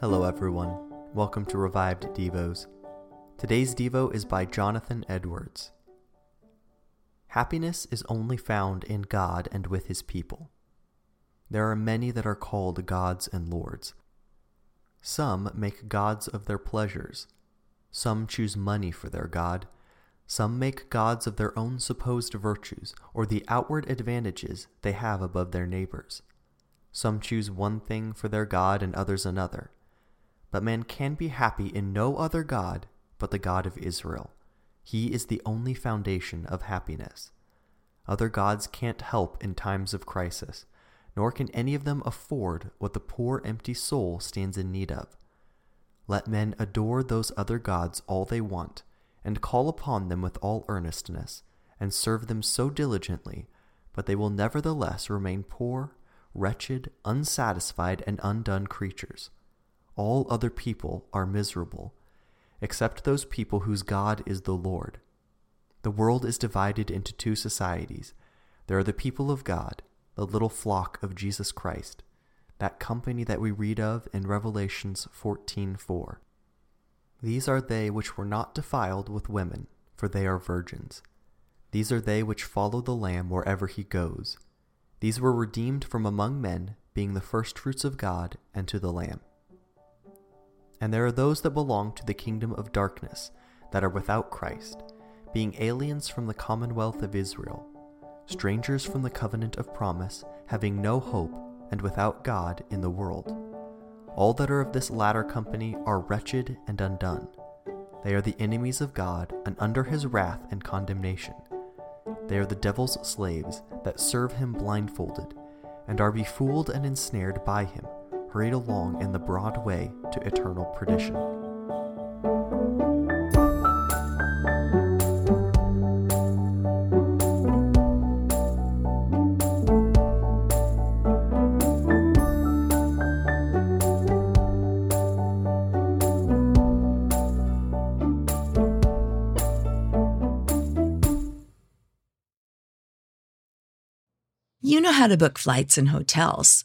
Hello, everyone. Welcome to Revived Devos. Today's Devo is by Jonathan Edwards. Happiness is only found in God and with His people. There are many that are called gods and lords. Some make gods of their pleasures. Some choose money for their God. Some make gods of their own supposed virtues or the outward advantages they have above their neighbors. Some choose one thing for their God and others another. But man can be happy in no other God but the God of Israel. He is the only foundation of happiness. Other gods can't help in times of crisis, nor can any of them afford what the poor empty soul stands in need of. Let men adore those other gods all they want, and call upon them with all earnestness, and serve them so diligently, but they will nevertheless remain poor, wretched, unsatisfied, and undone creatures. All other people are miserable, except those people whose God is the Lord. The world is divided into two societies. There are the people of God, the little flock of Jesus Christ, that company that we read of in Revelations 14:4. These are they which were not defiled with women, for they are virgins. These are they which follow the Lamb wherever he goes. These were redeemed from among men, being the firstfruits of God and to the Lamb. And there are those that belong to the kingdom of darkness, that are without Christ, being aliens from the commonwealth of Israel, strangers from the covenant of promise, having no hope, and without God in the world. All that are of this latter company are wretched and undone. They are the enemies of God, and under his wrath and condemnation. They are the devil's slaves that serve him blindfolded, and are befooled and ensnared by him hurried along in the broad way to eternal perdition. You know how to book flights and hotels.